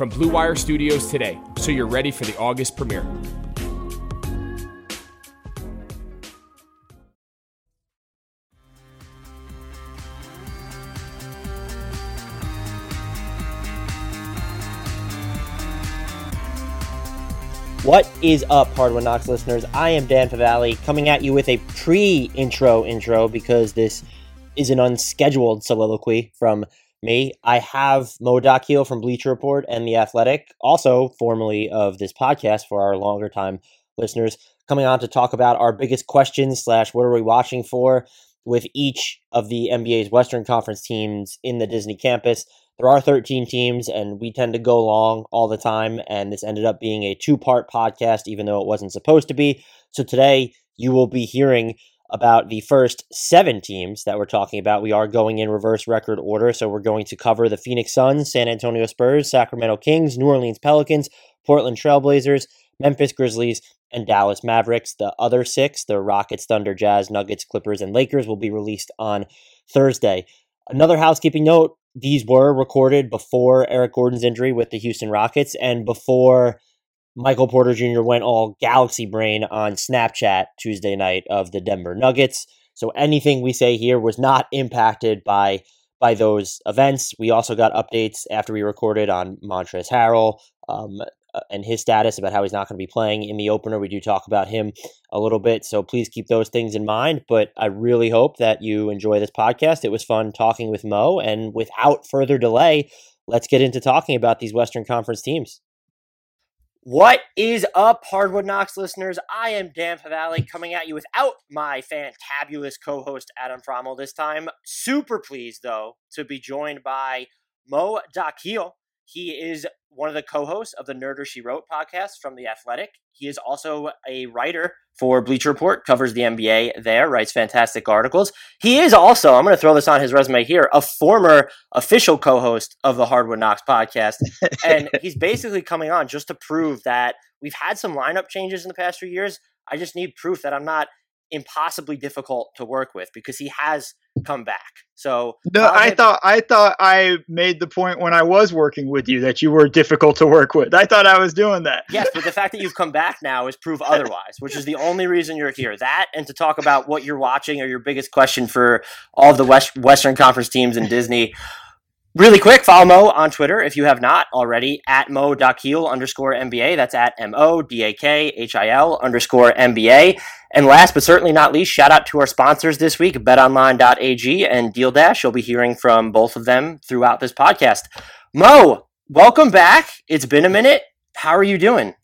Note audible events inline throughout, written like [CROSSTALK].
from Blue Wire Studios today so you're ready for the August premiere. What is up, Hardwood Knocks listeners? I am Dan Favale coming at you with a pre intro intro because this is an unscheduled soliloquy from me. I have Mo Dakhil from Bleacher Report and The Athletic, also formerly of this podcast for our longer time listeners, coming on to talk about our biggest questions slash what are we watching for with each of the NBA's Western Conference teams in the Disney campus. There are 13 teams, and we tend to go long all the time, and this ended up being a two part podcast, even though it wasn't supposed to be. So today, you will be hearing about the first seven teams that we're talking about. We are going in reverse record order. So we're going to cover the Phoenix Suns, San Antonio Spurs, Sacramento Kings, New Orleans Pelicans, Portland Trailblazers, Memphis Grizzlies, and Dallas Mavericks. The other six, the Rockets, Thunder, Jazz, Nuggets, Clippers, and Lakers, will be released on Thursday. Another housekeeping note these were recorded before Eric Gordon's injury with the Houston Rockets and before Michael Porter Jr. went all galaxy brain on Snapchat Tuesday night of the Denver Nuggets. So anything we say here was not impacted by by those events. We also got updates after we recorded on Montrezl Harrell um, uh, and his status about how he's not going to be playing in the opener. We do talk about him a little bit, so please keep those things in mind. But I really hope that you enjoy this podcast. It was fun talking with Mo, and without further delay, let's get into talking about these Western Conference teams. What is up, Hardwood Knocks listeners? I am Dan Favale coming at you without my fantabulous co host, Adam Fromal, this time. Super pleased, though, to be joined by Mo Dakhil. He is one of the co-hosts of the Nerder She Wrote podcast from The Athletic. He is also a writer for Bleacher Report, covers the NBA there, writes fantastic articles. He is also, I'm going to throw this on his resume here, a former official co-host of the Hardwood Knocks podcast. [LAUGHS] and he's basically coming on just to prove that we've had some lineup changes in the past few years. I just need proof that I'm not impossibly difficult to work with because he has come back. So no, I thought I thought I made the point when I was working with you that you were difficult to work with. I thought I was doing that. Yes, but the fact that you've come back now is proof otherwise, which is the only reason you're here. That and to talk about what you're watching or your biggest question for all the West, Western Conference teams in Disney. Really quick, follow Mo on Twitter if you have not already at Mo Dakhil underscore NBA. That's at M O D A K H I L underscore NBA. And last but certainly not least, shout out to our sponsors this week, betonline.ag and Deal Dash. You'll be hearing from both of them throughout this podcast. Mo, welcome back. It's been a minute. How are you doing?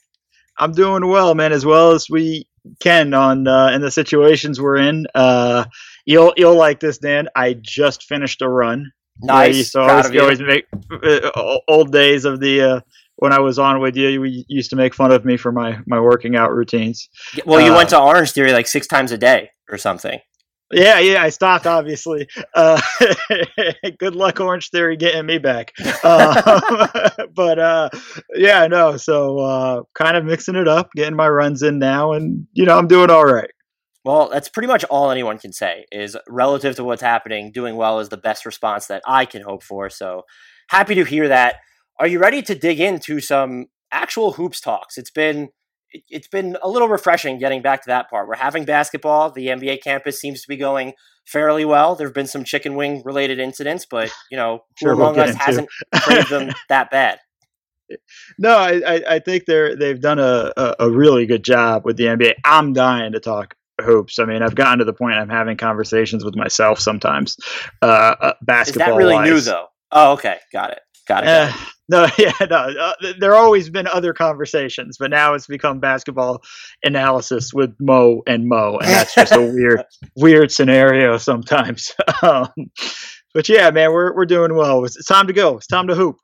I'm doing well, man, as well as we can on uh, in the situations we're in. Uh, you'll you'll like this, Dan. I just finished a run. Nice. so always, you always make uh, old days of the uh, when I was on with you. We used to make fun of me for my my working out routines. Well, you uh, went to Orange Theory like six times a day or something. Yeah, yeah, I stopped. Obviously, uh, [LAUGHS] good luck, Orange Theory, getting me back. Uh, [LAUGHS] but uh, yeah, no. So uh, kind of mixing it up, getting my runs in now, and you know, I'm doing all right. Well, that's pretty much all anyone can say is relative to what's happening, doing well is the best response that I can hope for. So happy to hear that. Are you ready to dig into some actual hoops talks? It's been it's been a little refreshing getting back to that part. We're having basketball. The NBA campus seems to be going fairly well. There have been some chicken wing related incidents, but you know, who sure among we'll us hasn't played them [LAUGHS] that bad? no, I, I, think they're they've done a, a really good job with the NBA. I'm dying to talk hoops. I mean, I've gotten to the point I'm having conversations with myself sometimes. Uh, uh, Is that really new though? Oh, okay, got it, got it. got it. no, [LAUGHS] yeah, no. Uh, th- there always been other conversations, but now it's become basketball analysis with Mo and Mo, and that's just a weird, [LAUGHS] weird scenario sometimes. [LAUGHS] um, but yeah, man, we're we're doing well. It's time to go. It's time to hoop.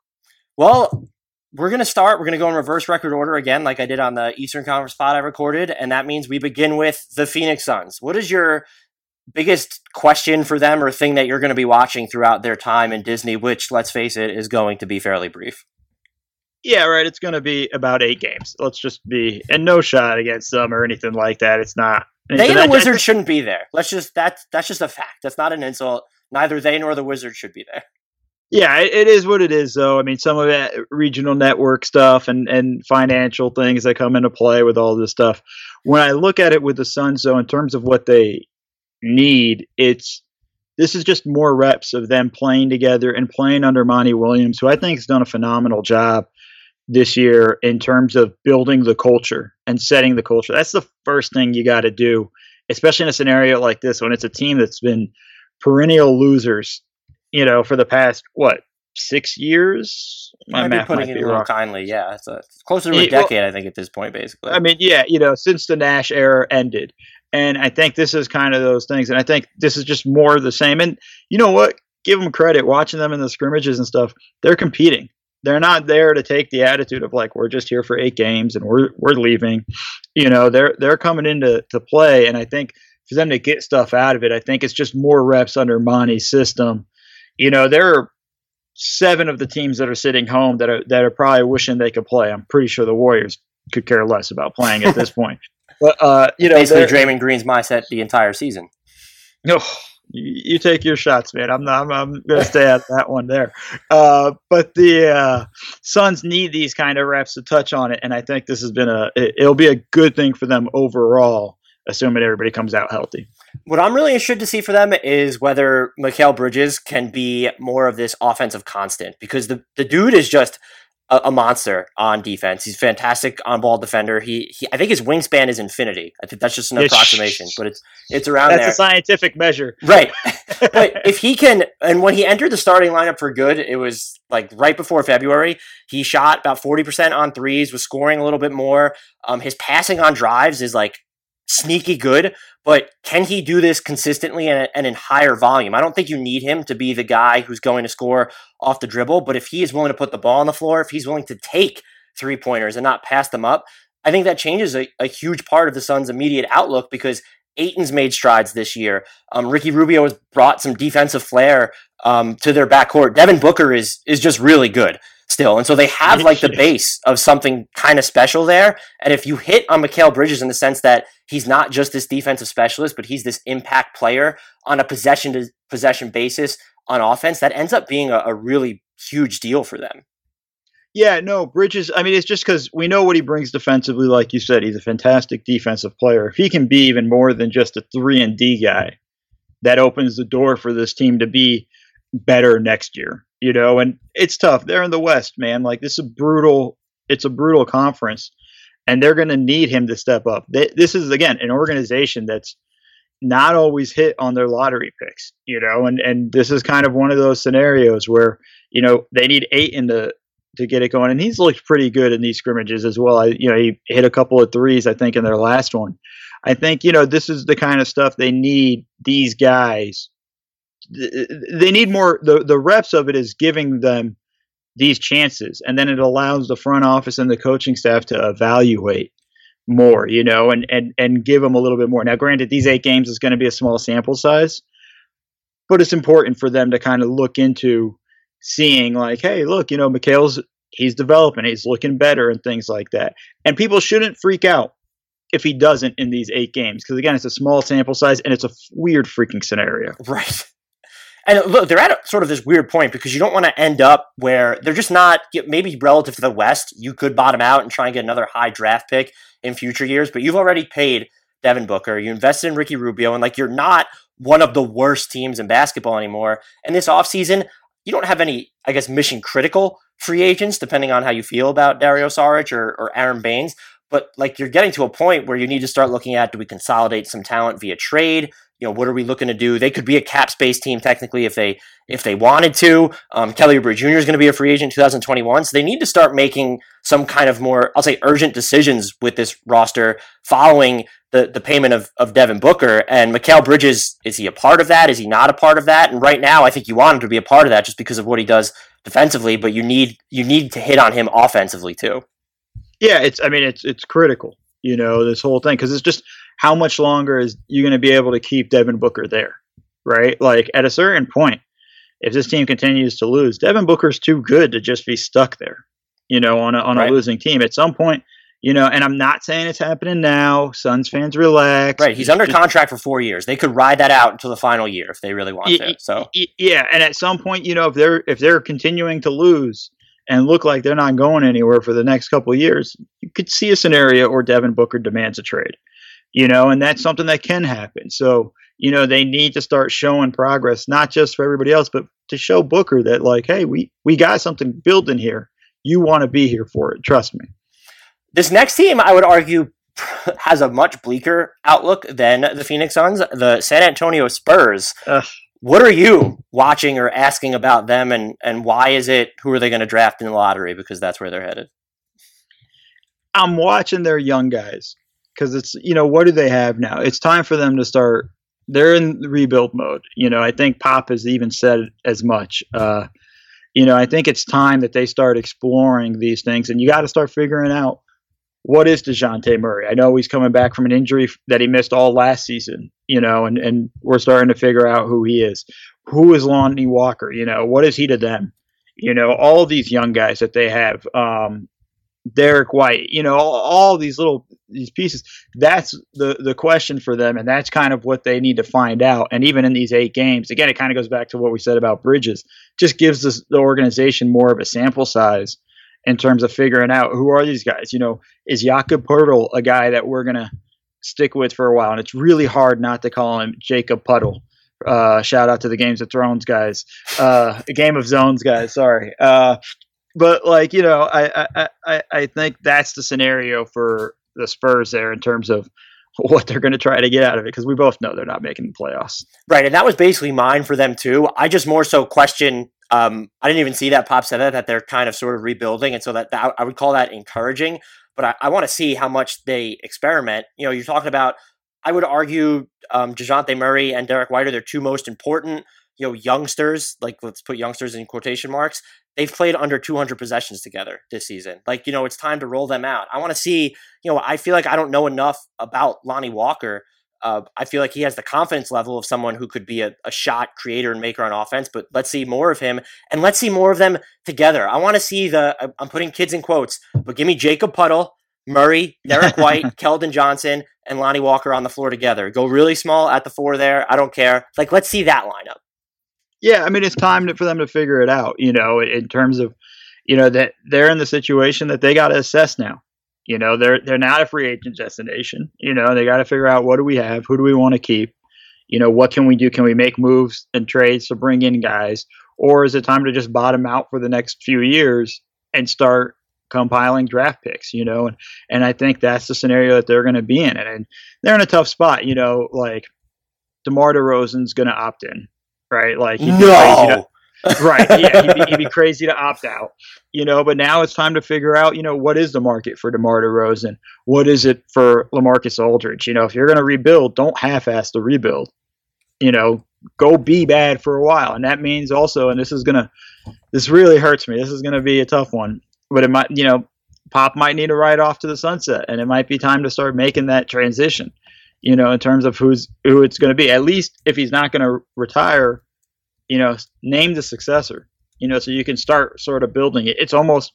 Well, we're going to start. We're going to go in reverse record order again, like I did on the Eastern Conference pod I recorded. And that means we begin with the Phoenix Suns. What is your biggest question for them or thing that you're going to be watching throughout their time in Disney, which, let's face it, is going to be fairly brief? Yeah, right. It's going to be about eight games. Let's just be and no shot against them or anything like that. It's not. They and the Wizard shouldn't be there. Let's just, that's, that's just a fact. That's not an insult. Neither they nor the Wizard should be there. Yeah, it, it is what it is, though. I mean, some of that regional network stuff and, and financial things that come into play with all this stuff. When I look at it with the Suns, though, in terms of what they need, it's this is just more reps of them playing together and playing under Monty Williams, who I think has done a phenomenal job this year in terms of building the culture and setting the culture. That's the first thing you got to do, especially in a scenario like this when it's a team that's been perennial losers you know, for the past what six years? Be math putting might it be a little wrong. kindly. Yeah, it's, a, it's closer to a Yeah, well- decade, I think, at this point, basically. I mean, yeah, you know, since the Nash era ended, and I think this is kind of those things, and I think this is just more of the same. And you know what? Give them credit. Watching them in the scrimmages and stuff, they're competing. They're not there to take the attitude of like we're just here for eight games and we're we're leaving. You know, they're they're coming in to, to play, and I think for them to get stuff out of it, I think it's just more reps under Monty's system. You know, there are seven of the teams that are sitting home that are that are probably wishing they could play. I'm pretty sure the Warriors could care less about playing at this [LAUGHS] point. But uh, you know, basically Draymond Green's mindset the entire season. no, you, you take your shots, man. I'm not. I'm, I'm gonna stay at that one there. Uh, but the uh, Suns need these kind of reps to touch on it, and I think this has been a. It, it'll be a good thing for them overall, assuming everybody comes out healthy. What I'm really interested to see for them is whether Mikal Bridges can be more of this offensive constant because the, the dude is just a, a monster on defense. He's a fantastic on ball defender. He, he I think his wingspan is infinity. I think that's just an It's- approximation, but it's it's around That's there. a scientific measure. Right. [LAUGHS] but if he can, and when he entered the starting lineup for good, it was like right before February. He shot about 40% on threes, was scoring a little bit more. Um, his passing on drives is like sneaky good, but can he do this consistently and, and in higher volume? I don't think you need him to be the guy who's going to score off the dribble, but if he is willing to put the ball on the floor, if he's willing to take three pointers and not pass them up, I think that changes a, a huge part of the Suns' immediate outlook because Ayton's made strides this year. Um, Ricky Rubio has brought some defensive flair um, to their backcourt. Devin Booker is is just really good still, and so they have like the base of something kind of special there. And if you hit on Mikal Bridges in the sense that he's not just this defensive specialist, but he's this impact player on a possession to possession basis on offense, that ends up being a, a really huge deal for them. Yeah, no, Bridges. I mean, it's just because we know what he brings defensively. Like you said, he's a fantastic defensive player. If he can be even more than just a three and D guy, that opens the door for this team to be better next year. You know, and it's tough. They're in the West, man. Like this is brutal. It's a brutal conference, and they're going to need him to step up. They, this is again an organization that's not always hit on their lottery picks. You know, and and this is kind of one of those scenarios where you know they need eight in the to get it going. And he's looked pretty good in these scrimmages as well. I, you know, he hit a couple of threes, I think, in their last one. I think, you know, this is the kind of stuff they need these guys. Th- They need more, the, the reps of it is giving them these chances. And then it allows the front office and the coaching staff to evaluate more, you know, and, and, and give them a little bit more. Now, granted, these eight games is going to be a small sample size, but it's important for them to kind of look into seeing like, hey, look, you know, Mikal's he's developing, he's looking better, and things like that. And people shouldn't freak out if he doesn't in these eight games because again, it's a small sample size and it's a weird freaking scenario. Right. And look, they're at a, sort of this weird point because you don't want to end up where they're just not, maybe relative to the West, you could bottom out and try and get another high draft pick in future years, but you've already paid Devin Booker. You invested in Ricky Rubio, and like you're not one of the worst teams in basketball anymore. And this offseason, you don't have any, I guess, mission critical free agents, depending on how you feel about Dario Saric or, or Aron Baynes. But like you're getting to a point where you need to start looking at do we consolidate some talent via trade? You know, what are we looking to do? They could be a cap space team technically if they if they wanted to. Um, Kelly Oubre Jr. is going to be a free agent in 2021, so they need to start making some kind of more, I'll say, urgent decisions with this roster following the the payment of of Devin Booker and Mikal Bridges. Is he a part of that? Is he not a part of that? And right now, I think you want him to be a part of that just because of what he does defensively. But you need you need to hit on him offensively too. Yeah, it's. I mean, it's it's critical. You know, this whole thing because it's just how much longer is you going to be able to keep Devin Booker there, right? Like at a certain point, if this team continues to lose, Devin Booker's too good to just be stuck there. You know, on a on Right. a losing team. At some point, you know, and I'm not saying it's happening now. Suns fans relax. Right, he's under contract for four years. They could ride that out until the final year if they really want Y- to. So Y- yeah, and at some point, you know, if they're if they're continuing to lose and look like they're not going anywhere for the next couple of years, you could see a scenario where Devin Booker demands a trade. You know, and that's something that can happen. So, you know, they need to start showing progress, not just for everybody else, but to show Booker that like, hey, we we got something building here. You want to be here for it. Trust me. this next team, I would argue, has a much bleaker outlook than the Phoenix Suns. The San Antonio Spurs. Ugh. What are you watching or asking about them, and and why is it? Who are they going to draft in the lottery? Because that's where they're headed. I'm watching their young guys because it's you know what do they have now? It's time for them to start. They're in rebuild mode. You know, I think Pop has even said as much. Uh, you know, I think it's time that they start exploring these things, and you got to start figuring out what is Dejounte Murray. I know he's coming back from an injury that he missed all last season. You know, and and we're starting to figure out who he is. Who is Lonnie Walker? You know, what is he to them? You know, all these young guys that they have. Um, Derrick White, you know, all, all these little these pieces. That's the the question for them, and that's kind of what they need to find out. And even in these eight games, again, it kind of goes back to what we said about Bridges. Just gives this, the organization more of a sample size in terms of figuring out who are these guys. You know, is Jakob Poeltl a guy that we're gonna stick with for a while? And it's really hard not to call him Jacob Puddle. Uh, shout out to the Games of Thrones guys, uh, Game of Zones guys. Sorry. Uh, but like you know, I, I I I think that's the scenario for the Spurs there in terms of what they're going to try to get out of it because we both know they're not making the playoffs. Right, and that was basically mine for them too. I just more so question. Um, I didn't even see that Pop said that that they're kind of sort of rebuilding, and so that, that I would call that encouraging. But I, I want to see how much they experiment. You know, you're talking about. I would argue um, Dejounte Murray and Derrick White are their two most important. You know, youngsters. Like let's put youngsters in quotation marks. They've played under 200 possessions together this season. Like you know, it's time to roll them out. I want to see. You know, I feel like I don't know enough about Lonnie Walker uh, I feel like he has the confidence level of someone who could be a, a shot creator and maker on offense, but let's see more of him and let's see more of them together. I want to see the, I'm putting kids in quotes, but give me Jacob Puddle, Murray, Derrick White, [LAUGHS] Keldon Johnson, and Lonnie Walker on the floor together. Go really small at the four there. I don't care. Like, let's see that lineup. Yeah, I mean it's time for them to figure it out. You know, in terms of you know that they're in the situation that they got to assess now. You know, they're they're not a free agent destination. You know, they got to figure out what do we have, who do we want to keep. You know, what can we do? Can we make moves and trades to bring in guys, or is it time to just bottom out for the next few years and start compiling draft picks? You know, and and I think that's the scenario that they're going to be in, and, and they're in a tough spot. You know, like DeMar DeRozan's going to opt in, right? Like he'd be crazy to, right? Yeah, he'd be, he'd be crazy to opt out, you know. But now it's time to figure out, you know, what is the market for DeMar DeRozan? What is it for LaMarcus Aldridge? You know, if you're going to rebuild, don't half-ass the rebuild. You know, go be bad for a while, and that means also, and this is gonna, this really hurts me. This is going to be a tough one, but it might, you know, Pop might need to ride off to the sunset, and it might be time to start making that transition. You know, in terms of who's who it's going to be. At least if he's not going to retire, you know, name the successor. You know, so you can start sort of building it. It's almost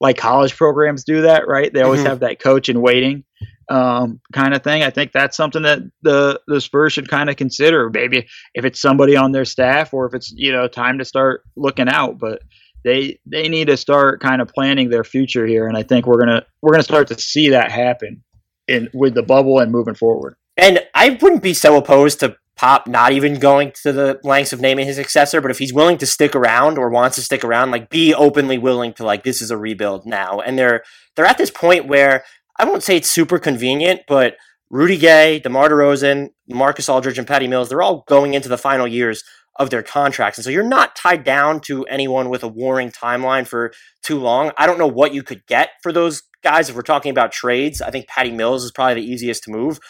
like college programs do that, right? They always Mhm. have that coach in waiting um, kind of thing. I think that's something that the the Spurs should kind of consider. Maybe if it's somebody on their staff, or if it's you know time to start looking out. But they they need to start kind of planning their future here, and I think we're gonna we're gonna start to see that happen in with the bubble and moving forward. And I wouldn't be so opposed to Pop not even going to the lengths of naming his successor, but if he's willing to stick around or wants to stick around, like be openly willing to like this is a rebuild now. And they're they're at this point where I won't say it's super convenient, but Rudy Gay, DeMar DeRozan, Marcus Aldridge, and Patty Mills, they're all going into the final years of their contracts. And so you're not tied down to anyone with a warring timeline for too long. I don't know what you could get for those guys if we're talking about trades. I think Patty Mills is probably the easiest to move.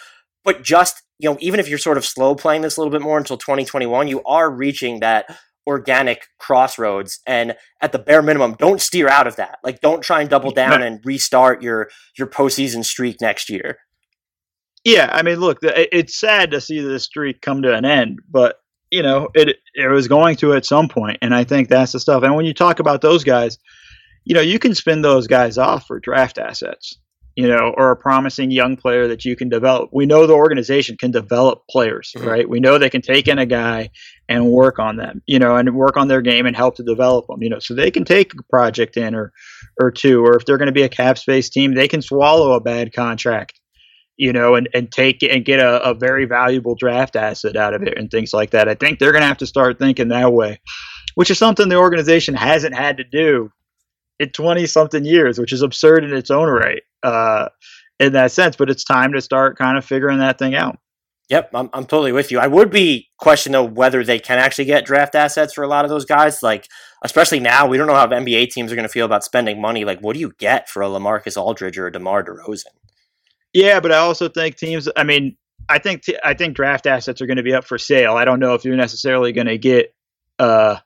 But just, you know, even if you're sort of slow playing this a little bit more until 2021, you are reaching that organic crossroads. And at the bare minimum don't steer out of that. Like don't try and double down and restart your your postseason streak next year. Yeah i mean look it's sad to see the streak come to an end but you know, it it was going to at some point, and I think that's the stuff. And when you talk about those guys, you know, you can spin those guys off for draft assets, you know, or a promising young player that you can develop. We know the organization can develop players, mm-hmm. right? We know they can take in a guy and work on them, you know, and work on their game and help to develop them, you know, so they can take a project in or or two, or if they're going to be a cap space team, they can swallow a bad contract you know, and, and take and get a, a very valuable draft asset out of it and things like that. I think they're going to have to start thinking that way, which is something the organization hasn't had to do in 20 something years, which is absurd in its own right uh, in that sense. But it's time to start kind of figuring that thing out. Yep, I'm, I'm totally with you. I would be questioning though whether they can actually get draft assets for a lot of those guys. Like, especially now, we don't know how NBA teams are going to feel about spending money. Like, what do you get for a Lamarcus Aldridge or a DeMar DeRozan? Yeah, but I also think teams. I mean, I think t- I think draft assets are going to be up for sale. I don't know if you're necessarily going to get. Uh,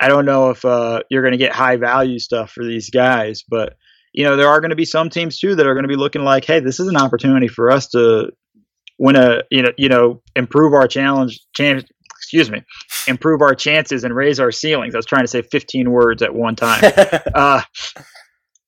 I don't know if uh, you're going to get high value stuff for these guys, but you know there are going to be some teams too that are going to be looking like, hey, this is an opportunity for us to win a you know you know improve our challenge chance. Excuse me, improve our chances and raise our ceilings. I was trying to say 15 words at one time. [LAUGHS] uh,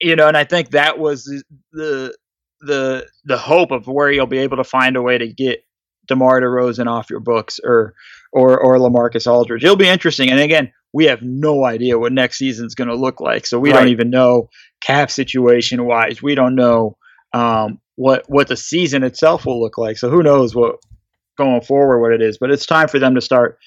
you know, and I think that was the the the hope of where you'll be able to find a way to get DeMar DeRozan off your books or or or LaMarcus Aldridge. It'll be interesting. And again, we have no idea what next season's going to look like. So we right. don't even know cap situation wise. We don't know um, what what the season itself will look like. So who knows what going forward what it is. But it's time for them to start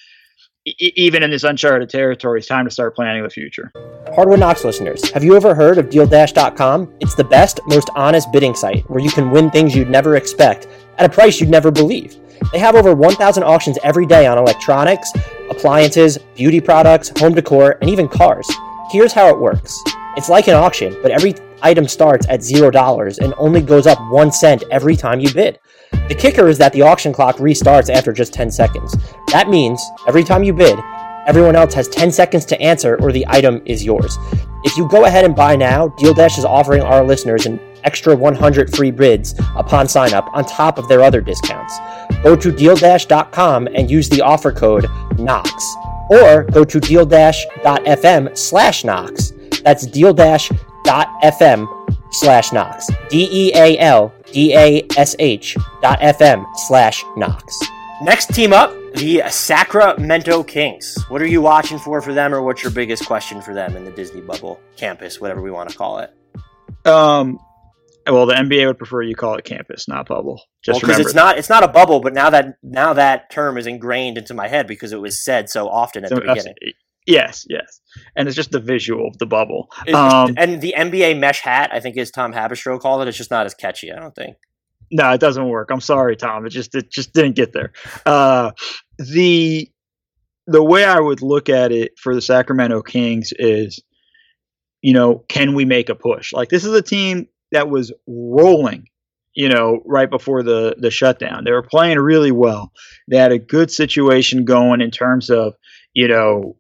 even in this uncharted territory, it's time to start planning the future. Hardwood Knocks listeners, have you ever heard of DealDash.com? It's the best, most honest bidding site where you can win things you'd never expect at a price you'd never believe. They have over 1,000 auctions every day on electronics, appliances, beauty products, home decor, and even cars. Here's how it works it's like an auction, but every item starts at $0 and only goes up 1 cent every time you bid. The kicker is that the auction clock restarts after just 10 seconds. That means every time you bid, everyone else has 10 seconds to answer or the item is yours. If you go ahead and buy now, Deal Dash is offering our listeners an extra 100 free bids upon sign up on top of their other discounts. Go to dealdash.com and use the offer code KNOX or go to dealdash.fm slash KNOX. That's deal-fm slash Knox. D E A L D A S H dot FM slash Knox. Next team up, the Sacramento Kings. What are you watching for for them, or what's your biggest question for them in the Disney bubble campus, whatever we want to call it? Um, well, the NBA would prefer you call it campus, not bubble. Just because well, it's not it's not a bubble, but now that now that term is ingrained into my head because it was said so often at so, the beginning. Yes, yes, and it's just the visual of the bubble. Um, and the NBA mesh hat, I think, is Tom Haberstroh called it. It's just not as catchy. I don't think. No, it doesn't work. I'm sorry, Tom. It just it just didn't get there. Uh, the the way I would look at it for the Sacramento Kings is, you know, can we make a push? Like this is a team that was rolling you know, right before the the shutdown. They were playing really well. They had a good situation going in terms of, you know,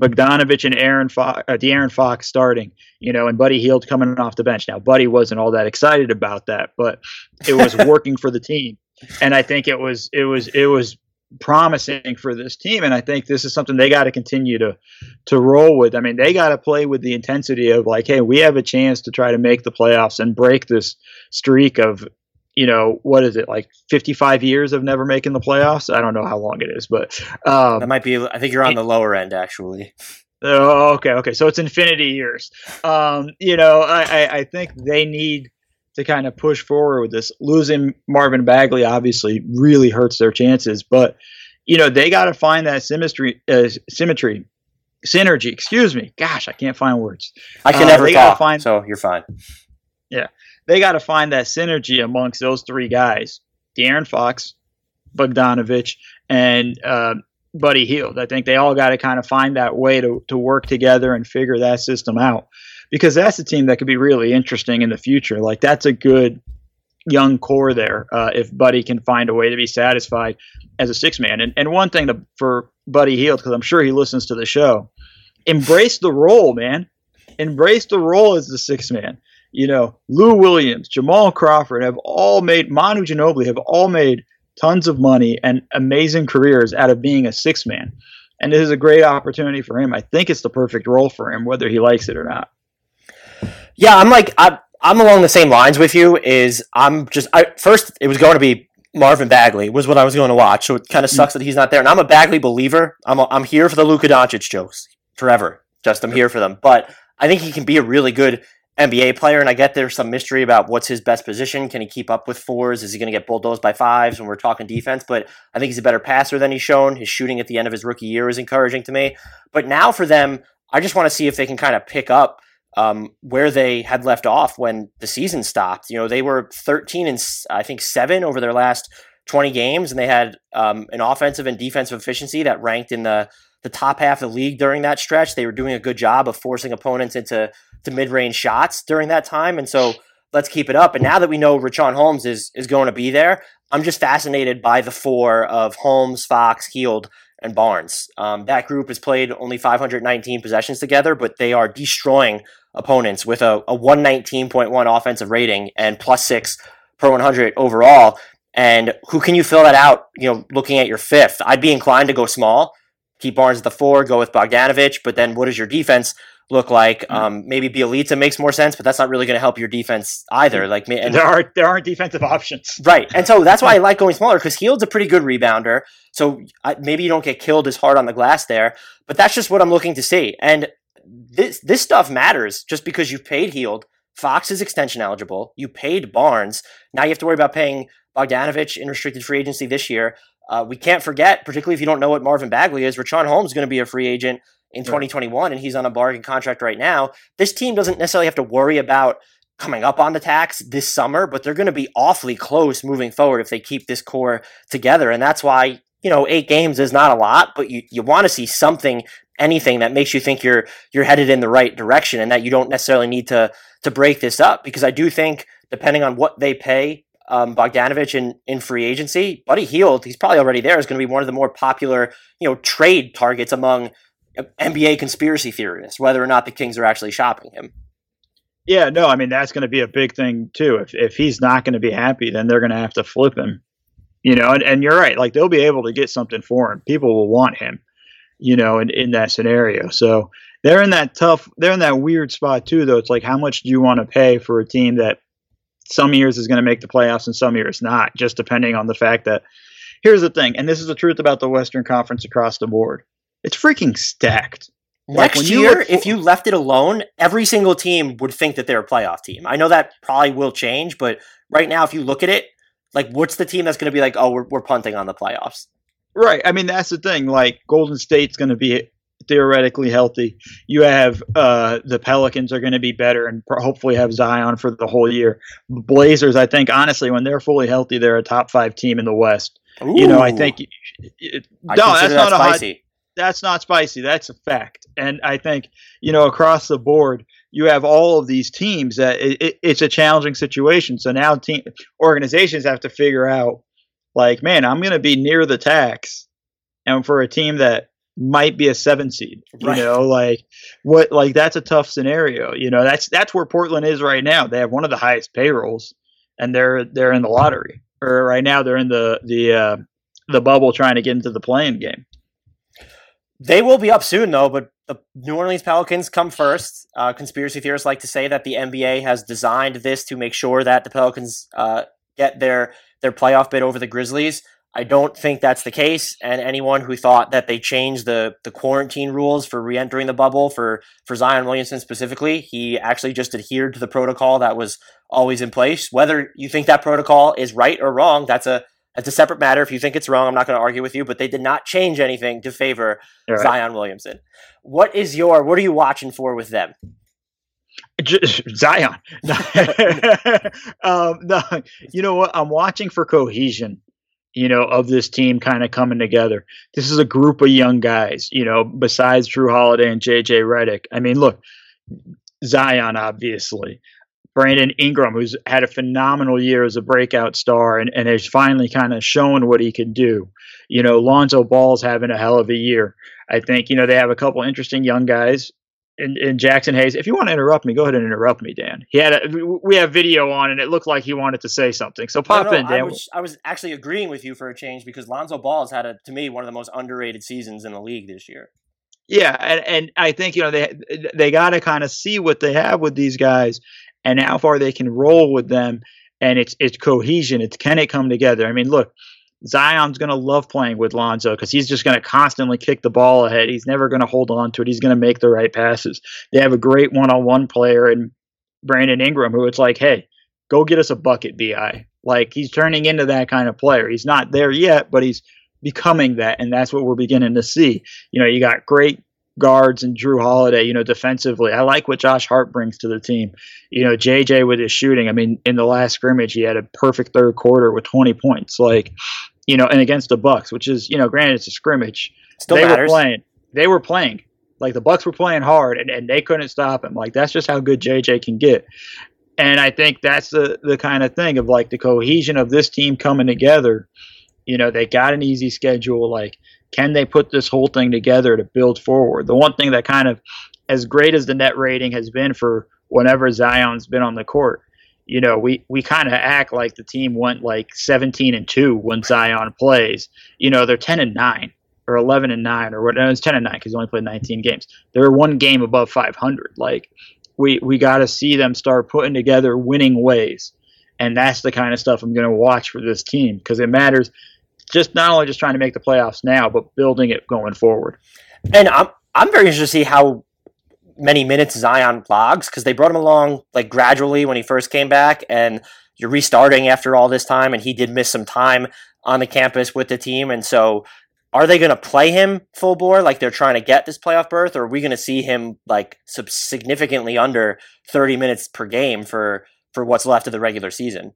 Bogdanovich and Aaron Fox, uh, De'Aaron Fox starting, you know, and Buddy Hield coming off the bench. Now, Buddy wasn't all that excited about that, but it was [LAUGHS] working for the team, and I think it was it was it was promising for this team, and I think this is something they got to continue to to roll with. I mean, they got to play with the intensity of like, hey, we have a chance to try to make the playoffs and break this streak of you know, what is it like 55 years of never making the playoffs? I don't know how long it is, but um, that might be. I think you're on the lower end actually. Oh, okay, okay. So it's infinity years. Um, you know, I, I, I think they need to kind of push forward with this. Losing Marvin Bagley obviously really hurts their chances, but you know, they got to find that symmetry, uh, symmetry, synergy. Excuse me. Gosh, I can't find words. I can Uh, never talk, find- so you're fine. They got to find that synergy amongst those three guys: De'Aaron Fox, Bogdanovich, and uh, Buddy Hield. I think they all got to kind of find that way to to work together and figure that system out because that's a team that could be really interesting in the future. Like that's a good young core there uh, if Buddy can find a way to be satisfied as a six man. And and one thing to, for Buddy Hield because I'm sure he listens to the show, embrace the role, man. Embrace the role as the six man. You know, Lou Williams, Jamal Crawford have all made Manu Ginobili have all made tons of money and amazing careers out of being a six man. And this is a great opportunity for him. I think it's the perfect role for him, whether he likes it or not. Yeah, I'm like I, I'm along the same lines with you. Is I'm just I first it was going to be Marvin Bagley was what I was going to watch. So it kind of mm. sucks that he's not there. And I'm a Bagley believer. I'm a, I'm here for the Luka Doncic jokes forever. Just I'm here for them. But I think he can be a really good NBA player. And I get there's some mystery about what's his best position. Can he keep up with fours? Is he going to get bulldozed by fives when we're talking defense? But I think he's a better passer than he's shown. His shooting at the end of his rookie year is encouraging to me. But now for them, I just want to see if they can kind of pick up um, where they had left off when the season stopped. You know, they were 13 and I think seven over their last 20 games, and they had um, an offensive and defensive efficiency that ranked in the the top half of the league during that stretch. They were doing a good job of forcing opponents into to mid range shots during that time, and so let's keep it up. And now that we know Richaun Holmes is is going to be there, I'm just fascinated by the four of Holmes, Fox, Hield, and Barnes. Um, that group has played only 519 possessions together, but they are destroying opponents with a, a 119.1 offensive rating and plus six per 100 overall. And who can you fill that out? You know, looking at your fifth, I'd be inclined to go small, keep Barnes at the four, go with Bogdanovich. But then, what does your defense look like? Um, maybe Bjelica makes more sense, but that's not really going to help your defense either. Like, and there are there aren't defensive options. Right. And so that's why I [LAUGHS] like going smaller because Hield's a pretty good rebounder. So I, maybe you don't get killed as hard on the glass there, but that's just what I'm looking to see. And this this stuff matters just because you've paid Hield. Fox is extension eligible. You paid Barnes. Now you have to worry about paying Bogdanovich in restricted free agency this year. Uh, we can't forget, particularly if you don't know what Marvin Bagley is, Richaun Holmes is going to be a free agent in 2021, and he's on a bargain contract right now. This team doesn't necessarily have to worry about coming up on the tax this summer, but they're going to be awfully close moving forward if they keep this core together. And that's why, you know, eight games is not a lot, but you, you want to see something, anything that makes you think you're you're headed in the right direction and that you don't necessarily need to to break this up. Because I do think, depending on what they pay um, Bogdanovich in, in free agency, Buddy Hield, he's probably already there, is going to be one of the more popular, you know, trade targets among uh, NBA conspiracy theorists, whether or not the Kings are actually shopping him. Yeah, no, I mean that's going to be a big thing too. If if he's not going to be happy, then they're going to have to flip him. You know, and, and you're right. Like they'll be able to get something for him. People will want him. You know, in, in that scenario. So they're in that tough. They're in that weird spot too, though. It's like how much do you want to pay for a team that some years is going to make the playoffs and some years not, just depending on the fact that. Here's the thing, and this is the truth about the Western Conference across the board. It's freaking stacked. Like, Next you year, if you left it alone, every single team would think that they're a playoff team. I know that probably will change, but right now, if you look at it, like what's the team that's going to be like, oh, we're, we're punting on the playoffs? Right. I mean, that's the thing. Like Golden State's going to be theoretically healthy. You have uh, the Pelicans are going to be better and hopefully have Zion for the whole year. Blazers, I think, honestly, when they're fully healthy, they're a top five team in the West. You know, I think. It, I no, that's consider not that a hot, spicy. that's not spicy. That's a fact. And I think you know across the board, you have all of these teams that it, it, it's a challenging situation. So now team organizations have to figure out, like, man, I'm going to be near the tax, and for a team that might be a seven seed, you Right. know, like what, like that's a tough scenario. You know, that's that's where Portland is right now. They have one of the highest payrolls, and they're they're in the lottery, or right now they're in the the uh, the bubble trying to get into the play-in game. They will be up soon, though, but the New Orleans Pelicans come first. Uh, conspiracy theorists like to say that the NBA has designed this to make sure that the Pelicans uh, get their their playoff bid over the Grizzlies. I don't think that's the case, and anyone who thought that they changed the the quarantine rules for re-entering the bubble for for Zion Williamson specifically, he actually just adhered to the protocol that was always in place. Whether you think that protocol is right or wrong, that's a It's a separate matter. If you think it's wrong, I'm not going to argue with you, but they did not change anything to favor right. Zion Williamson. What is your, what are you watching for with them? Zion. [LAUGHS] [LAUGHS] um, no, you know what? I'm watching for cohesion. You know, of this team kind of coming together. This is a group of young guys. You know, besides Jrue Holiday and JJ Redick. I mean, look, Zion obviously. Brandon Ingram, who's had a phenomenal year as a breakout star and, and has finally kind of shown what he can do. You know, Lonzo Ball's having a hell of a year. I think, you know, they have a couple interesting young guys and, and Jaxson Hayes. If you want to interrupt me, go ahead and interrupt me, Dan. He had a, we have video on, and it looked like he wanted to say something. So pop No, no, in, Dan. I was, I was actually agreeing with you for a change because Lonzo Ball has had, a, to me, one of the most underrated seasons in the league this year. Yeah, and, and I think you know they they got to kind of see what they have with these guys and how far they can roll with them, and it's it's cohesion. It's can it come together? I mean, look, Zion's going to love playing with Lonzo because he's just going to constantly kick the ball ahead. He's never going to hold on to it. He's going to make the right passes. They have a great one-on-one player in Brandon Ingram, who it's like, hey, go get us a bucket, bi. Like he's turning into that kind of player. He's not there yet, but he's becoming that, and that's what we're beginning to see. You know, you got great guards and Jrue Holiday, you know, defensively. I like what Josh Hart brings to the team. You know, JJ with his shooting. I mean, in the last scrimmage, he had a perfect third quarter with 20 points. Like, you know, and against the Bucks, which is, you know, granted it's a scrimmage. Still they matters. were playing. They were playing. Like the Bucks were playing hard and, and they couldn't stop him. Like that's just how good JJ can get. And I think that's the the kind of thing of like the cohesion of this team coming together. You know, they got an easy schedule. Like, can they put this whole thing together to build forward? The one thing that kind of, as great as the net rating has been for whenever Zion's been on the court, you know, we, we kind of act like the team went like 17 and 2 when Zion plays. You know, they're 10 and 9 or 11 and 9 or what? No, it's 10 and 9 because he only played 19 games. They're one game above 500. Like, we, we got to see them start putting together winning ways. And that's the kind of stuff I'm going to watch for this team because it matters just not only just trying to make the playoffs now, but building it going forward. And I'm I'm very interested to see how many minutes Zion logs because they brought him along like gradually when he first came back, and you're restarting after all this time, and he did miss some time on the campus with the team, and so. Are they going to play him full bore like they're trying to get this playoff berth, or are we going to see him like significantly under 30 minutes per game for for what's left of the regular season?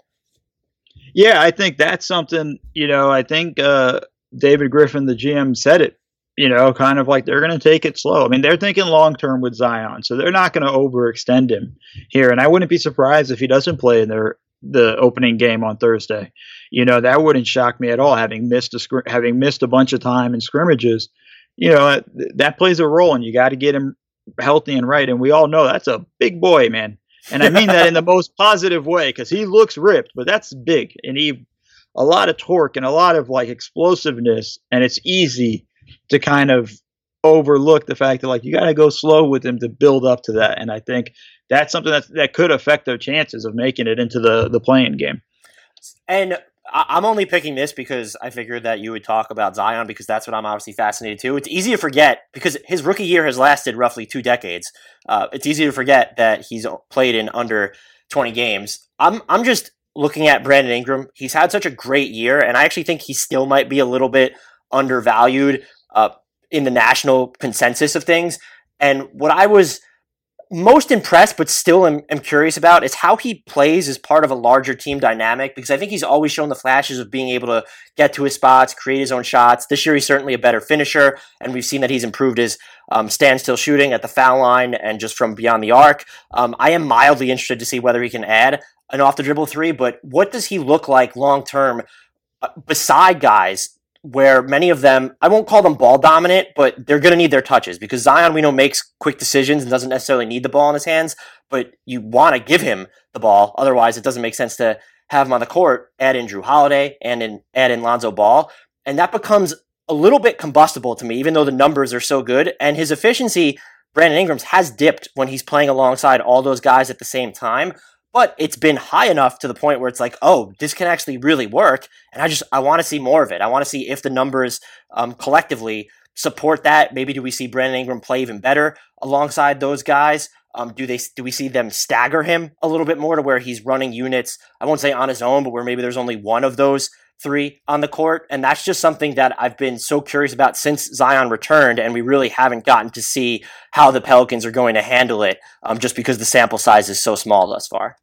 Yeah, I think that's something, you know, I think uh, David Griffin, the GM, said it, you know, kind of like they're going to take it slow. I mean, they're thinking long term with Zion, so they're not going to overextend him here. And I wouldn't be surprised if he doesn't play in their the opening game on Thursday. You know, that wouldn't shock me at all. Having missed a scr- having missed a bunch of time in scrimmages, you know, that, that plays a role, and you got to get him healthy and right. And we all know that's a big boy, man. And I mean that in the [LAUGHS] most positive way because he looks ripped, but that's big and he a lot of torque and a lot of like explosiveness, and it's easy to kind of overlook the fact that like you got to go slow with him to build up to that. And I think that's something that that could affect their chances of making it into the the play-in game. And I'm only picking this because I figured that you would talk about Zion because that's what I'm obviously fascinated to. It's easy to forget because his rookie year has lasted roughly two decades. Uh, it's easy to forget that he's played in under 20 games. I'm I'm just looking at Brandon Ingram. He's had such a great year, and I actually think he still might be a little bit undervalued uh, in the national consensus of things. And what I was most impressed, but still am, am curious about is how he plays as part of a larger team dynamic because I think he's always shown the flashes of being able to get to his spots, create his own shots. This year, he's certainly a better finisher, and we've seen that he's improved his um, standstill shooting at the foul line and just from beyond the arc. Um, I am mildly interested to see whether he can add an off the dribble three, but what does he look like long term uh, beside guys where many of them, I won't call them ball dominant, but they're going to need their touches because Zion, we know, makes quick decisions and doesn't necessarily need the ball in his hands, but you want to give him the ball. Otherwise, it doesn't make sense to have him on the court, add in Jrue Holiday and in, add in Lonzo Ball. And that becomes a little bit combustible to me, even though the numbers are so good. And his efficiency, Brandon Ingram's, has dipped when he's playing alongside all those guys at the same time but it's been high enough to the point where it's like, oh, this can actually really work. And I just, I want to see more of it. I want to see if the numbers um, collectively support that. Maybe do we see Brandon Ingram play even better alongside those guys? Um, do they do we see them stagger him a little bit more to where he's running units? I won't say on his own, but where maybe there's only one of those three on the court. And that's just something that I've been so curious about since Zion returned. And we really haven't gotten to see how the Pelicans are going to handle it um, just because the sample size is so small thus far.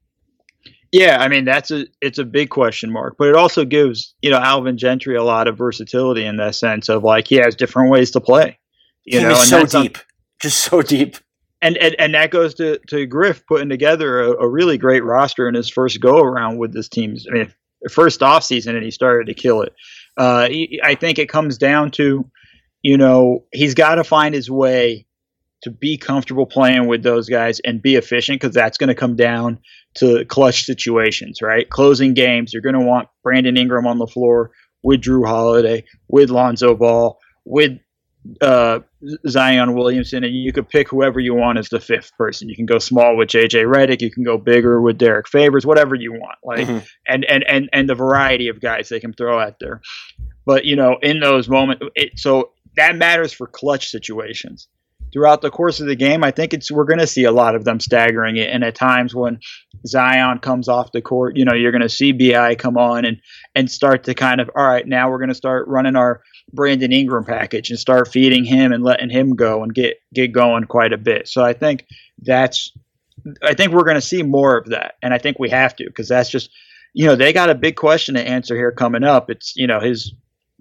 Yeah, I mean that's a it's a big question mark, but it also gives you know Alvin Gentry a lot of versatility in that sense of like he has different ways to play. You know, is so deep, just so deep. and, and and that goes to to Griff putting together a, a really great roster in his first go around with this team. I mean, first off season, and he started to kill it. Uh, he, I think it comes down to, you know, he's got to find his way to be comfortable playing with those guys and be efficient because that's going to come down to clutch situations, right? Closing games, you're going to want Brandon Ingram on the floor with Jrue Holiday, with Lonzo Ball, with uh, Zion Williamson, and you could pick whoever you want as the fifth person. You can go small with JJ Redick, you can go bigger with Derrick Favors, whatever you want. Like, Mhm. and and and and the variety of guys they can throw out there. But you know, in those moments, it, so that matters for clutch situations. Throughout the course of the game, I think it's we're going to see a lot of them staggering it, and at times when Zion comes off the court, you know, you're going to see Bi come on and and start to kind of all right, now we're going to start running our Brandon Ingram package and start feeding him and letting him go and get get going quite a bit. So I think that's I think we're going to see more of that, and I think we have to because that's just you know they got a big question to answer here coming up. It's you know his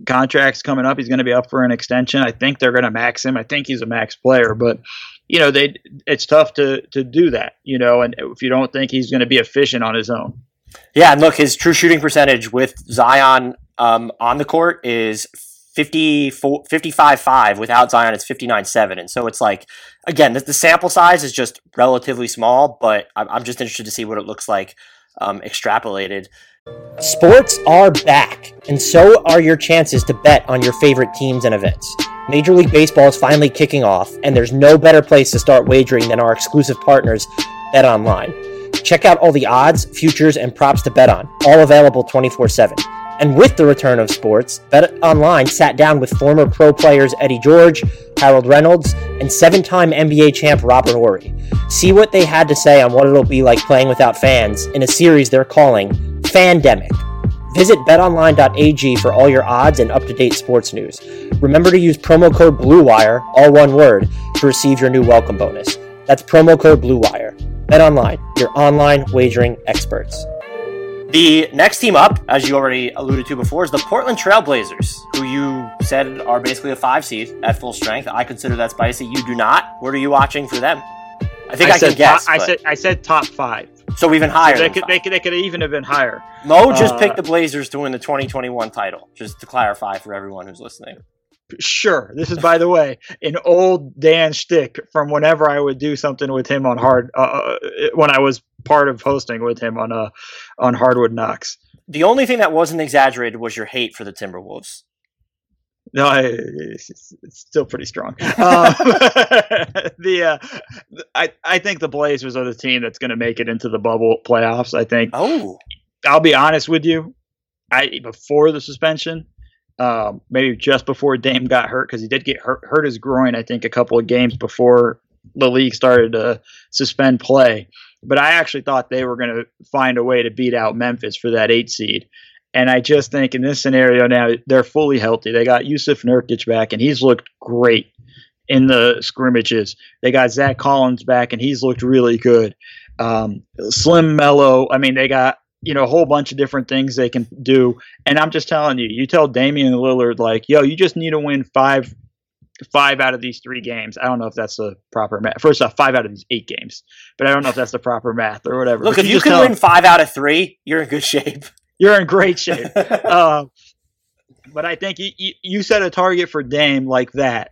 contract's coming up. He's going to be up for an extension. I think they're going to max him. I think he's a max player, but you know they it's tough to to do that. You know, and if you don't think he's going to be efficient on his own. Yeah, and look, his true shooting percentage with Zion um, on the court is 54 55-5. Without Zion, it's 59-7. And so it's like, again, the, the sample size is just relatively small, but I'm, I'm just interested to see what it looks like um, extrapolated. Sports are back, and so are your chances to bet on your favorite teams and events. Major League Baseball is finally kicking off, and there's no better place to start wagering than our exclusive partners, Bet Online. Check out all the odds, futures, and props to bet on, all available 24 7. And with the return of sports, Bet Online sat down with former pro players Eddie George, Harold Reynolds, and seven time NBA champ Robert Horry. See what they had to say on what it'll be like playing without fans in a series they're calling Fandemic. Visit betonline.ag for all your odds and up to date sports news. Remember to use promo code BLUEWIRE, all one word, to receive your new welcome bonus. That's promo code BLUEWIRE. BetOnline, your online wagering experts. The next team up, as you already alluded to before, is the Portland Trailblazers, who you said are basically a five seed at full strength. I consider that spicy. You do not. What are you watching for them? I think I, said can guess. top, I said I said top five. so even higher. they could they could they could even have been higher. Mo just Uh, picked the Blazers to win the 2021 title, just to clarify for everyone who's listening. Sure. This is, by the way, an old Dan shtick from whenever I would do something with him on hard uh, when I was part of hosting with him on uh on Hardwood Knocks. The only thing that wasn't exaggerated was your hate for the Timberwolves. No, I, it's, it's still pretty strong. Um, [LAUGHS] the uh, I I think the Blazers are the team that's going to make it into the bubble playoffs. I think Oh, I'll be honest with you. I before the suspension, um, maybe just before Dame got hurt because he did get hurt, hurt his groin. I think a couple of games before the league started to suspend play. But I actually thought they were going to find a way to beat out Memphis for that eight seed. And I just think in this scenario now they're fully healthy. They got Yusuf Nurkic back, and he's looked great in the scrimmages. They got Zach Collins back, and he's looked really good. Um, Slim Melo. I mean, they got you know a whole bunch of different things they can do. And I'm just telling you, you tell Damian Lillard like, yo, you just need to win five five out of these three games. I don't know if that's the proper math. First off, five out of these eight games, but I don't know if that's the proper math or whatever. look, But if you just can win five out of three, you're in good shape. [LAUGHS] you're in great shape. uh, [LAUGHS] but I think you, you, you set a target for Dame like that,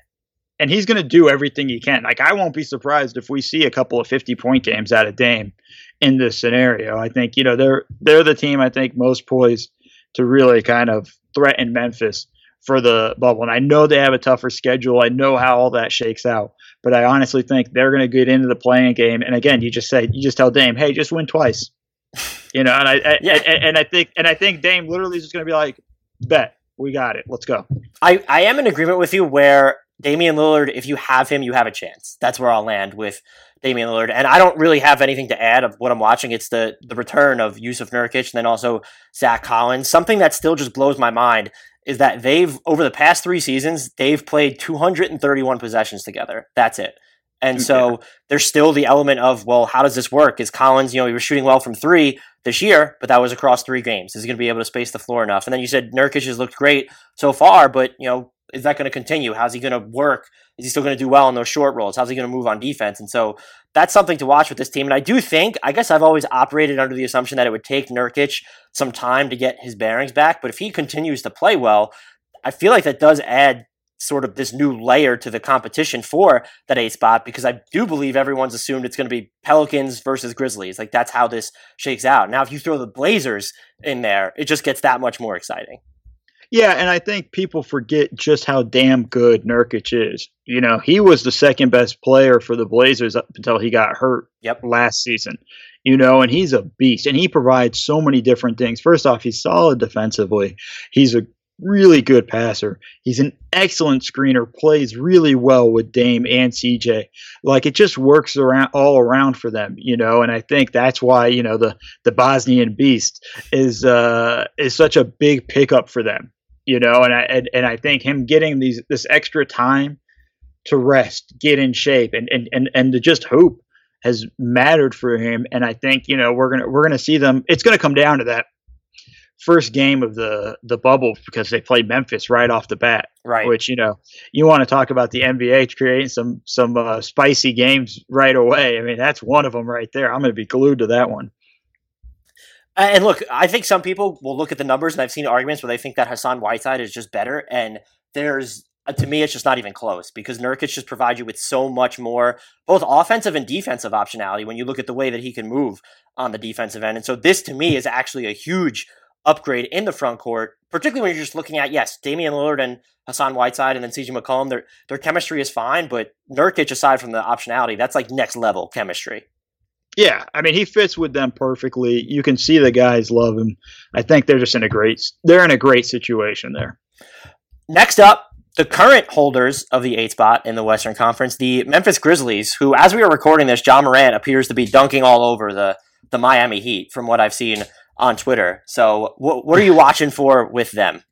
and he's going to do everything he can. Like I won't be surprised if we see a couple of 50 point games out of Dame in this scenario. I think you know they're they're the team I think most poised to really kind of threaten Memphis for the bubble. And I know they have a tougher schedule. I know how all that shakes out. But I honestly think they're going to get into the play-in game. And again, you just say you just tell Dame, hey, just win twice. [SIGHS] You know, and I, I Yeah. and, and I think and I think Dame literally is just going to be like, bet we got it, let's go. I, I am in agreement with you where Damian Lillard, if you have him, you have a chance. That's where I'll land with Damian Lillard. And I don't really have anything to add of what I'm watching. It's the the return of Yusuf Nurkic and then also Zach Collins. Something that still just blows my mind is that they've over the past three seasons they've played 231 possessions together. That's it. And so yeah. there's still the element of, well, how does this work? Is Collins, you know, he was shooting well from three this year, but that was across three games. Is he going to be able to space the floor enough? And then you said Nurkic has looked great so far, but, you know, is that going to continue? How's he going to work? Is he still going to do well in those short roles? How's he going to move on defense? And so that's something to watch with this team. And I do think, I guess I've always operated under the assumption that it would take Nurkic some time to get his bearings back. But if he continues to play well, I feel like that does add sort of this new layer to the competition for that eight spot because I do believe everyone's assumed it's going to be Pelicans versus Grizzlies. Like that's how this shakes out. Now, if you throw the Blazers in there, it just gets that much more exciting. Yeah, and I think people forget just how damn good Nurkic is. You know, he was the second best player for the Blazers up until he got hurt yep. last season. You know, and he's a beast, and he provides so many different things. First off, he's solid defensively. He's a really good passer. He's an excellent screener, plays really well with Dame and CJ. Like it just works around all around for them, you know, and I think that's why, you know, the the Bosnian beast is uh is such a big pickup for them, you know, and I and, and I think him getting these this extra time to rest, get in shape and and and, and to just hoop has mattered for him and I think, you know, we're going to we're to see them it's going to come down to that first game of the the bubble because they play Memphis right off the bat. Right. Which you know you want to talk about the NBA creating some some uh, spicy games right away. I mean that's one of them right there. I'm going to be glued to that one. And look, I think some people will look at the numbers, and I've seen arguments where they think that Hassan Whiteside is just better. And there's uh, to me, it's just not even close because Nurkic just provides you with so much more, both offensive and defensive optionality when you look at the way that he can move on the defensive end. And so this, to me, is actually a huge upgrade in the front court, particularly when you're just looking at, yes, Damian Lillard and Hassan Whiteside and then CJ McCollum, their, their chemistry is fine, but Nurkic, aside from the optionality, that's like next level chemistry. Yeah, I mean he fits with them perfectly. You can see the guys love him. I think they're just in a great they're in a great situation there. Next up, the current holders of the eight spot in the Western Conference, the Memphis Grizzlies, who, as we are recording this, Ja Morant appears to be dunking all over the the Miami Heat, from what I've seen on Twitter. So, what what are you watching for with them?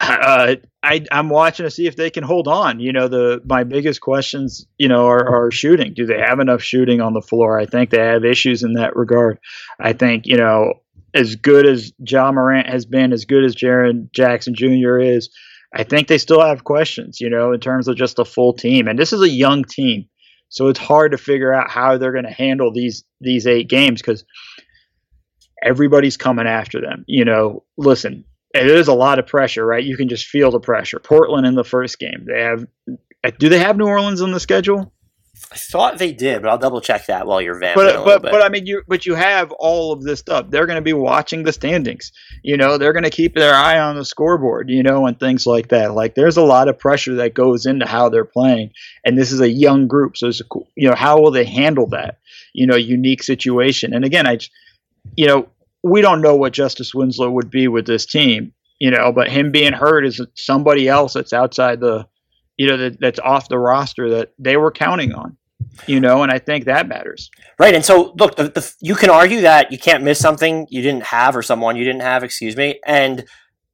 Uh, I I'm watching to see if they can hold on. You know, the my biggest questions, you know, are, are shooting. Do they have enough shooting on the floor? I think they have issues in that regard. I think you know, as good as Ja Morant has been, as good as Jaren Jackson Jr. is, I think they still have questions. You know, in terms of just a full team, and this is a young team, so it's hard to figure out how they're going to handle these these eight games because everybody's coming after them. You know, listen, there's a lot of pressure, right? You can just feel the pressure. Portland in the first game, they have. Uh, do they have New Orleans on the schedule? I thought they did, but I'll double check that while you're vamping. But but but I mean, you but you have all of this stuff. They're going to be watching the standings. You know, they're going to keep their eye on the scoreboard. You know, and things like that. Like there's a lot of pressure that goes into how they're playing, and this is a young group. So it's a, cool. you know, how will they handle that? You know, unique situation. And again, I, you know, we don't know what Justice Winslow would be with this team, you know, but him being hurt is somebody else that's outside the, you know, that, that's off the roster that they were counting on, you know, and I think that matters. Right. And so, look, the, the, you can argue that you can't miss something you didn't have or someone you didn't have, excuse me. And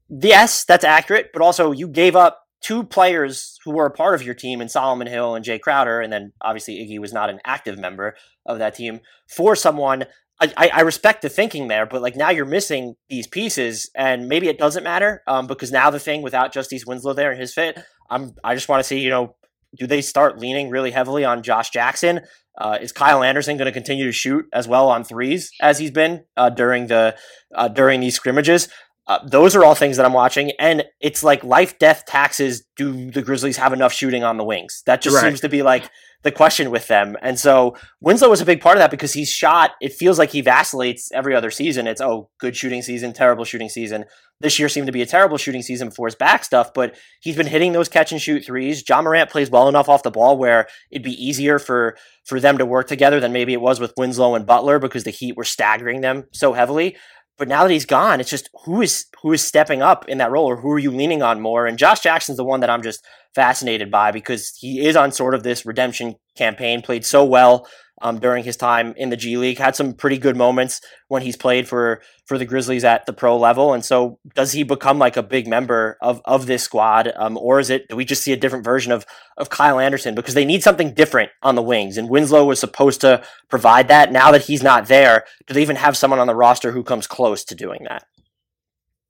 yes, that's accurate, but also you gave up two players who were a part of your team in Solomon Hill and Jae Crowder, and then obviously Iggy was not an active member of that team for someone I, I respect the thinking there, but like now you're missing these pieces, and maybe it doesn't matter um, because now the thing without Justice Winslow there and his fit, I'm I just want to see you know do they start leaning really heavily on Josh Jackson? Uh, is Kyle Anderson going to continue to shoot as well on threes as he's been uh, during the uh, during these scrimmages? Uh, those are all things that I'm watching, and it's like life, death, taxes. Do the Grizzlies have enough shooting on the wings? That just right. seems to be like the question with them. And so Winslow was a big part of that because he's shot. It feels like he vacillates every other season. It's oh, good shooting season, terrible shooting season. This year seemed to be a terrible shooting season before his back stuff, but he's been hitting those catch and shoot threes. Ja Morant plays well enough off the ball where it'd be easier for for them to work together than maybe it was with Winslow and Butler because the Heat were staggering them so heavily. But now that he's gone, it's just who is who is stepping up in that role or who are you leaning on more? And Josh Jackson's the one that I'm just fascinated by because he is on sort of this redemption campaign, played so well um, during his time in the G League, had some pretty good moments when he's played for for the Grizzlies at the pro level. And so, does he become like a big member of of this squad, um, or is it do we just see a different version of of Kyle Anderson because they need something different on the wings? And Winslow was supposed to provide that. Now that he's not there, do they even have someone on the roster who comes close to doing that?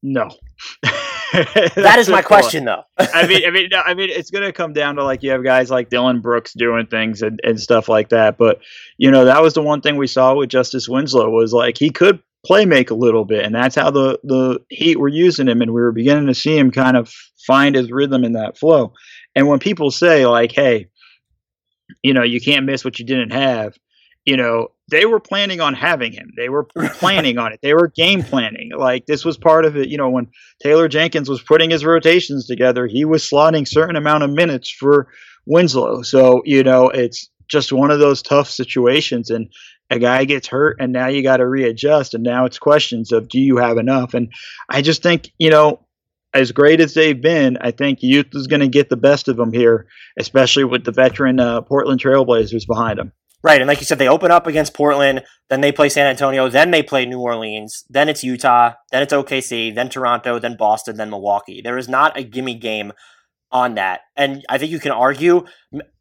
No. [LAUGHS] [LAUGHS] that is my question, though. I mean, I [LAUGHS] mean, no, I mean, it's going to come down to like you have guys like Dillon Brooks doing things and, and stuff like that. But you know, that was the one thing we saw with Justice Winslow was like he could play make a little bit, and that's how the the Heat were using him, and we were beginning to see him kind of find his rhythm in that flow. And when people say like, "Hey, you know, you can't miss what you didn't have," you know, they were planning on having him. They were [LAUGHS] planning on it. They were game planning. Like this was part of it. You know, when Taylor Jenkins was putting his rotations together, he was slotting certain amount of minutes for Winslow. So you know, it's just one of those tough situations. And a guy gets hurt, and now you got to readjust. And now it's questions of do you have enough? And I just think you know. As great as they've been, I think youth is going to get the best of them here, especially with the veteran uh, Portland Trailblazers behind them. Right, and like you said, they open up against Portland, then they play San Antonio, then they play New Orleans, then it's Utah, then it's OKC, then Toronto, then Boston, then Milwaukee. There is not a gimme game on that, and I think you can argue,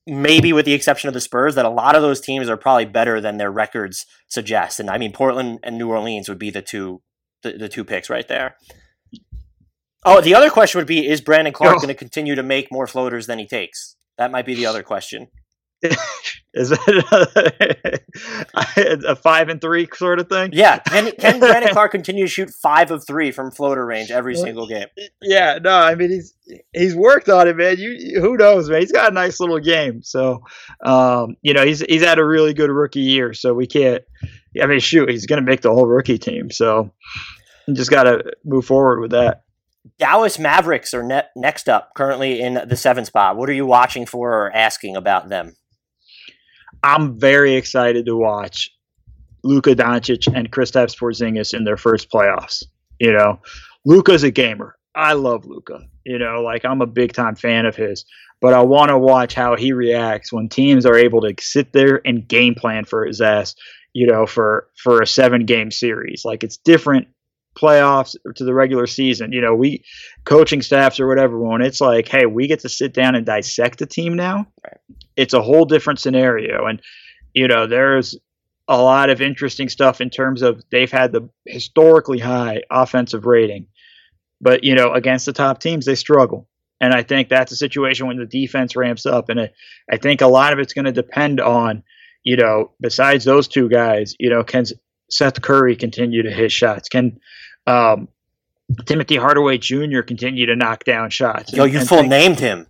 maybe with the exception of the Spurs, that a lot of those teams are probably better than their records suggest. And I mean, Portland and New Orleans would be the two the, the two picks right there. Oh, the other question would be: Is Brandon Clarke going to continue to make more floaters than he takes? That might be the other question. [LAUGHS] Is that a, [LAUGHS] a, five and three sort of thing? Yeah. Can, can [LAUGHS] Brandon Clarke continue to shoot five of three from floater range every single game? Yeah. No, I mean he's he's worked on it, man. You who knows, man? He's got a nice little game. So, um, you know, he's he's had a really good rookie year. So we can't. I mean, shoot, he's going to make the whole rookie team. So you just got to move forward with that. Dallas Mavericks are ne- next up, currently in the seventh spot. What are you watching for or asking about them? I'm very excited to watch Luka Doncic and Kristaps Porzingis in their first playoffs. You know, Luka's a gamer. I love Luka. You know, like I'm a big time fan of his, but I want to watch how he reacts when teams are able to sit there and game plan for his ass. You know, for for a seven game series, like it's different playoffs to the regular season. You know, we coaching staffs or whatever when it's like, hey, we get to sit down and dissect the team now. It's a whole different scenario, and you know, there's a lot of interesting stuff in terms of they've had the historically high offensive rating, but you know, against the top teams they struggle. And I think that's a situation when the defense ramps up, and it, I think a lot of it's going to depend on, you know, besides those two guys, you know, can Seth Curry continue to hit shots? Can um, Timothy Hardaway Jr. continue to knock down shots. Yo, you full think, named him.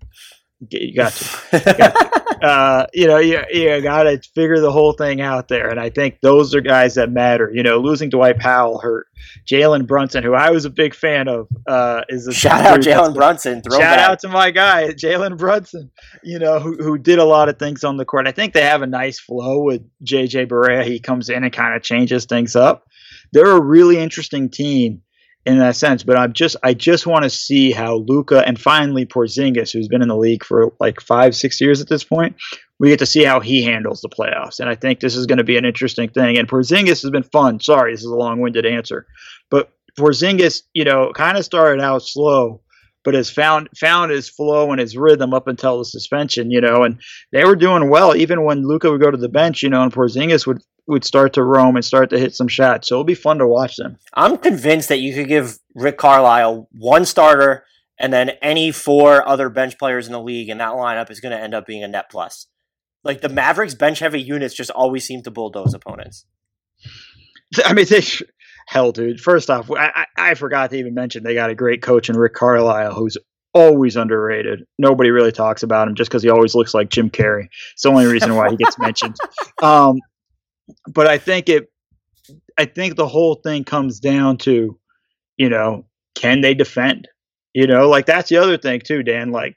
You got to. [LAUGHS] You, got to. Uh, you know, you, you got to figure the whole thing out there. And I think those are guys that matter. You know, losing Dwight Powell hurt. Jalen Brunson, who I was a big fan of, uh, is a shout out Jalen Brunson. Shout out to my guy, Jalen Brunson. You know, who who did a lot of things on the court. I think they have a nice flow with JJ Barea. He comes in and kind of changes things up. They're a really interesting team in that sense. But I'm just I just want to see how Luka and finally Porzingis, who's been in the league for like five six years at this point, we get to see how he handles the playoffs. And I think this is going to be an interesting thing. And Porzingis has been fun. Sorry, this is a long winded answer, but Porzingis, you know, kind of started out slow. But has found found his flow and his rhythm up until the suspension, you know, and they were doing well even when Luka would go to the bench, you know, and Porzingis would would start to roam and start to hit some shots. So it'll be fun to watch them. I'm convinced that you could give Rick Carlisle one starter and then any four other bench players in the league, and that lineup is going to end up being a net plus. Like the Mavericks bench heavy units just always seem to bulldoze opponents. [LAUGHS] I mean, they, hell, dude. First off, I, I, I forgot to even mention they got a great coach in Rick Carlisle, who's always underrated. Nobody really talks about him just because he always looks like Jim Carrey. It's the only reason why he gets mentioned. [LAUGHS] Um, but I think it, I think the whole thing comes down to, you know, can they defend? You know, like that's the other thing too, Dan. Like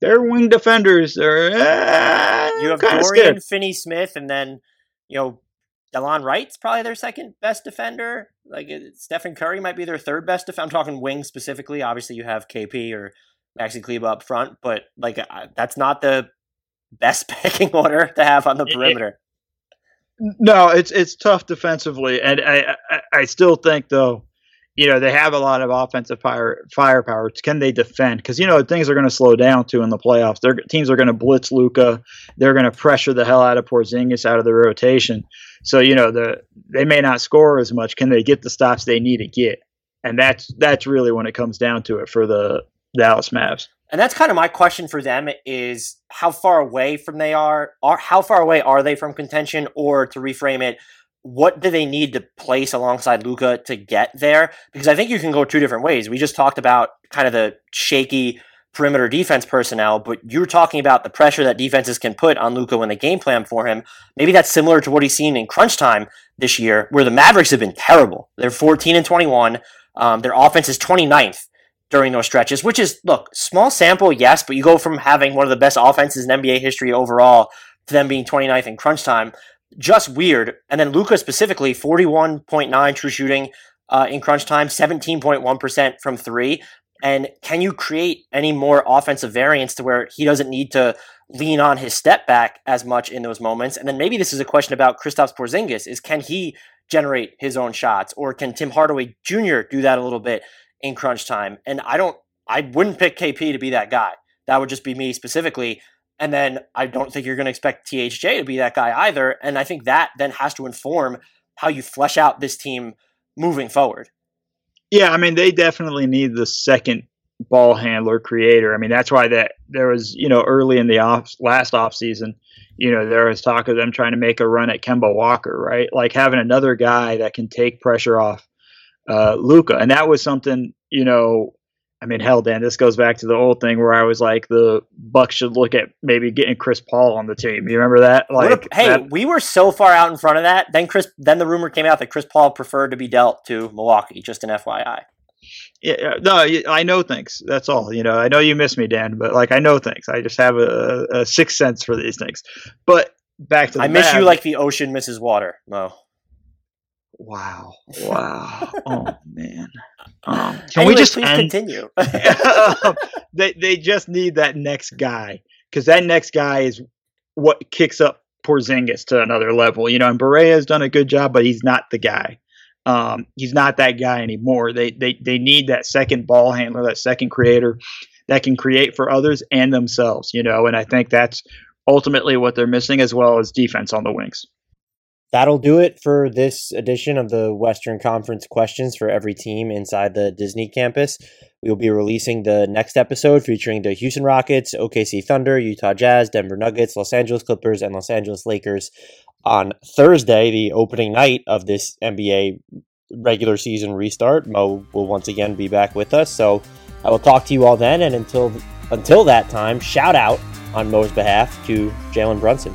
their wing defenders are. Uh, you have Dorian Finney Smith, and then you know Delon Wright's probably their second best defender. Like Stephen Curry might be their third best defender. I'm talking wing specifically. Obviously, you have KP or Maxi Kleber up front, but like uh, that's not the best [LAUGHS] pecking order to have on the perimeter. No, it's it's tough defensively, and I, I I still think though, you know, they have a lot of offensive fire firepower. Can they defend? Because you know things are going to slow down too in the playoffs. Their teams are going to blitz Luka. They're going to pressure the hell out of Porzingis out of the rotation. So you know the they may not score as much. Can they get the stops they need to get? And that's that's really when it comes down to it for the Dallas Mavs. And that's kind of my question for them is how far away from they are, are how far away are they from contention or to reframe it, what do they need to place alongside Luka to get there? Because I think you can go two different ways. We just talked about kind of the shaky perimeter defense personnel, but you're talking about the pressure that defenses can put on Luka when they game plan for him. Maybe that's similar to what he's seen in crunch time this year, where the Mavericks have been terrible. They're 14 and 21. Um, their offense is 29th during those stretches, which is, look, small sample, yes, but you go from having one of the best offenses in NBA history overall to them being 29th in crunch time. Just weird. And then Luka specifically, 41.9 true shooting uh, in crunch time, 17.1% from three. And can you create any more offensive variance to where he doesn't need to lean on his step back as much in those moments? And then maybe this is a question about Kristaps Porzingis: is can he generate his own shots, or can Tim Hardaway Jr. do that a little bit? In crunch time. And I don't, I wouldn't pick KP to be that guy. That would just be me specifically. And then I don't think you're going to expect THJ to be that guy either. And I think that then has to inform how you flesh out this team moving forward. Yeah, I mean, they definitely need the second ball handler creator. I mean, that's why that there was, you know, early in the off last off season, you know, there was talk of them trying to make a run at Kemba Walker, right? Like having another guy that can take pressure off uh, Luka, and that was something you know. I mean, hell, Dan, this goes back to the old thing where I was like, the Bucks should look at maybe getting Chris Paul on the team. You remember that? Like, a, hey, that, we were so far out in front of that. Then Chris, then the rumor came out that Chris Paul preferred to be dealt to Milwaukee. Just an FYI. Yeah, no, I know things. That's all. You know, I know you miss me, Dan, but like I know things. I just have a, a sixth sense for these things. But back to the I miss you like the ocean misses water, Mo. Wow. [LAUGHS] Wow. oh man. Um, can anyway, we just please end? continue? [LAUGHS] [LAUGHS] they they just need that next guy because that next guy is what kicks up Porzingis to another level. You know, and Barea has done a good job, but he's not the guy. Um, he's not that guy anymore. They they they need that second ball handler, that second creator that can create for others and themselves. You know, and I think that's ultimately what they're missing, as well as defense on the wings. That'll do it for this edition of the Western Conference questions for every team inside the Disney campus. We will be releasing the next episode featuring the Houston Rockets, OKC Thunder, Utah Jazz, Denver Nuggets, Los Angeles Clippers, and Los Angeles Lakers on Thursday, the opening night of this NBA regular season restart. Mo will once again be back with us. So I will talk to you all then. And until until that time, shout out on Mo's behalf to Jalen Brunson.